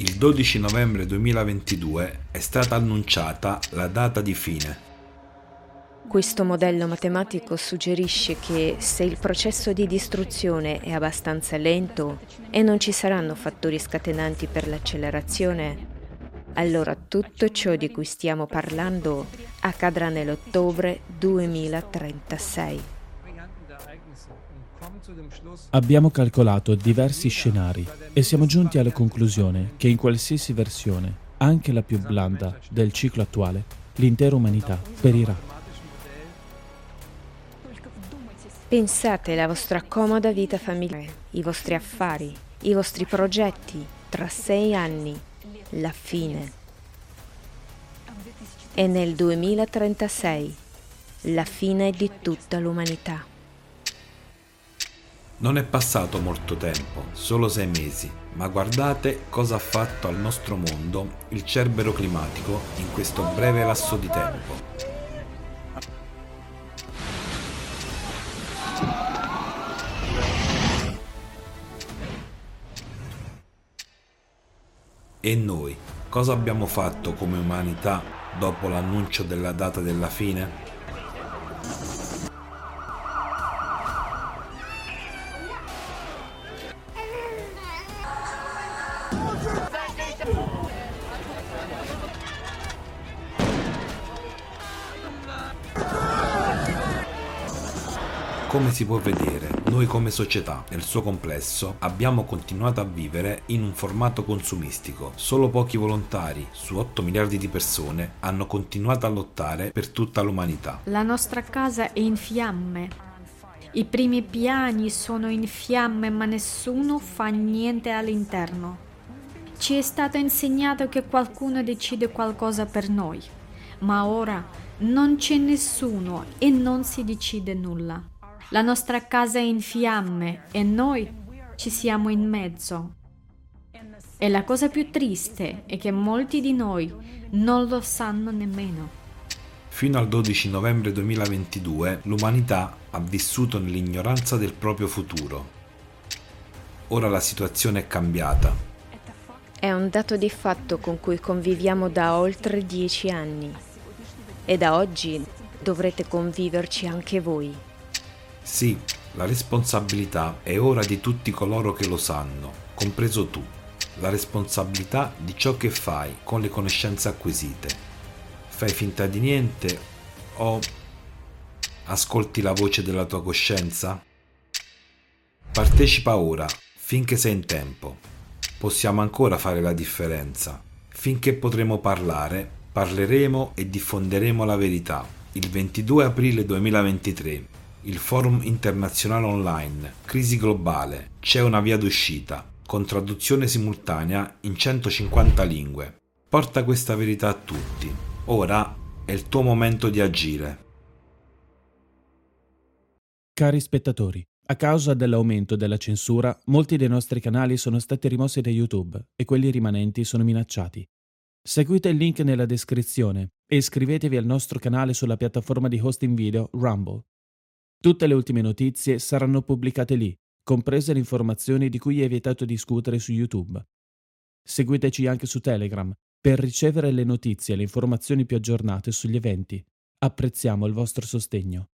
Il 12 novembre 2022 è stata annunciata la data di fine. Questo modello matematico suggerisce che se il processo di distruzione è abbastanza lento e non ci saranno fattori scatenanti per l'accelerazione, allora tutto ciò di cui stiamo parlando accadrà nell'ottobre 2036. Abbiamo calcolato diversi scenari e siamo giunti alla conclusione che in qualsiasi versione, anche la più blanda, del ciclo attuale, l'intera umanità perirà. Pensate alla vostra comoda vita familiare, i vostri affari, i vostri progetti tra sei anni, la fine. E nel 2036, la fine di tutta l'umanità. Non è passato molto tempo, solo sei mesi, ma guardate cosa ha fatto al nostro mondo il cerbero climatico in questo breve lasso di tempo. E noi, cosa abbiamo fatto come umanità dopo l'annuncio della data della fine? Come si può vedere, noi come società, nel suo complesso, abbiamo continuato a vivere in un formato consumistico. Solo pochi volontari, su 8 miliardi di persone, hanno continuato a lottare per tutta l'umanità. La nostra casa è in fiamme. I primi piani sono in fiamme, ma nessuno fa niente all'interno. Ci è stato insegnato che qualcuno decide qualcosa per noi, ma ora non c'è nessuno e non si decide nulla. La nostra casa è in fiamme e noi ci siamo in mezzo. E la cosa più triste è che molti di noi non lo sanno nemmeno. Fino al 12 novembre 2022 l'umanità ha vissuto nell'ignoranza del proprio futuro. Ora la situazione è cambiata. È un dato di fatto con cui conviviamo da oltre dieci anni e da oggi dovrete conviverci anche voi. Sì, la responsabilità è ora di tutti coloro che lo sanno, compreso tu. La responsabilità di ciò che fai con le conoscenze acquisite. Fai finta di niente o ascolti la voce della tua coscienza? Partecipa ora, finché sei in tempo. Possiamo ancora fare la differenza. Finché potremo parlare, parleremo e diffonderemo la verità. Il 22 aprile 2023 il forum internazionale online, crisi globale, c'è una via d'uscita, con traduzione simultanea in 150 lingue. Porta questa verità a tutti. Ora è il tuo momento di agire. Cari spettatori, a causa dell'aumento della censura, molti dei nostri canali sono stati rimossi da YouTube e quelli rimanenti sono minacciati. Seguite il link nella descrizione e iscrivetevi al nostro canale sulla piattaforma di hosting video Rumble. Tutte le ultime notizie saranno pubblicate lì, comprese le informazioni di cui è vietato discutere su YouTube. Seguiteci anche su Telegram per ricevere le notizie e le informazioni più aggiornate sugli eventi. Apprezziamo il vostro sostegno.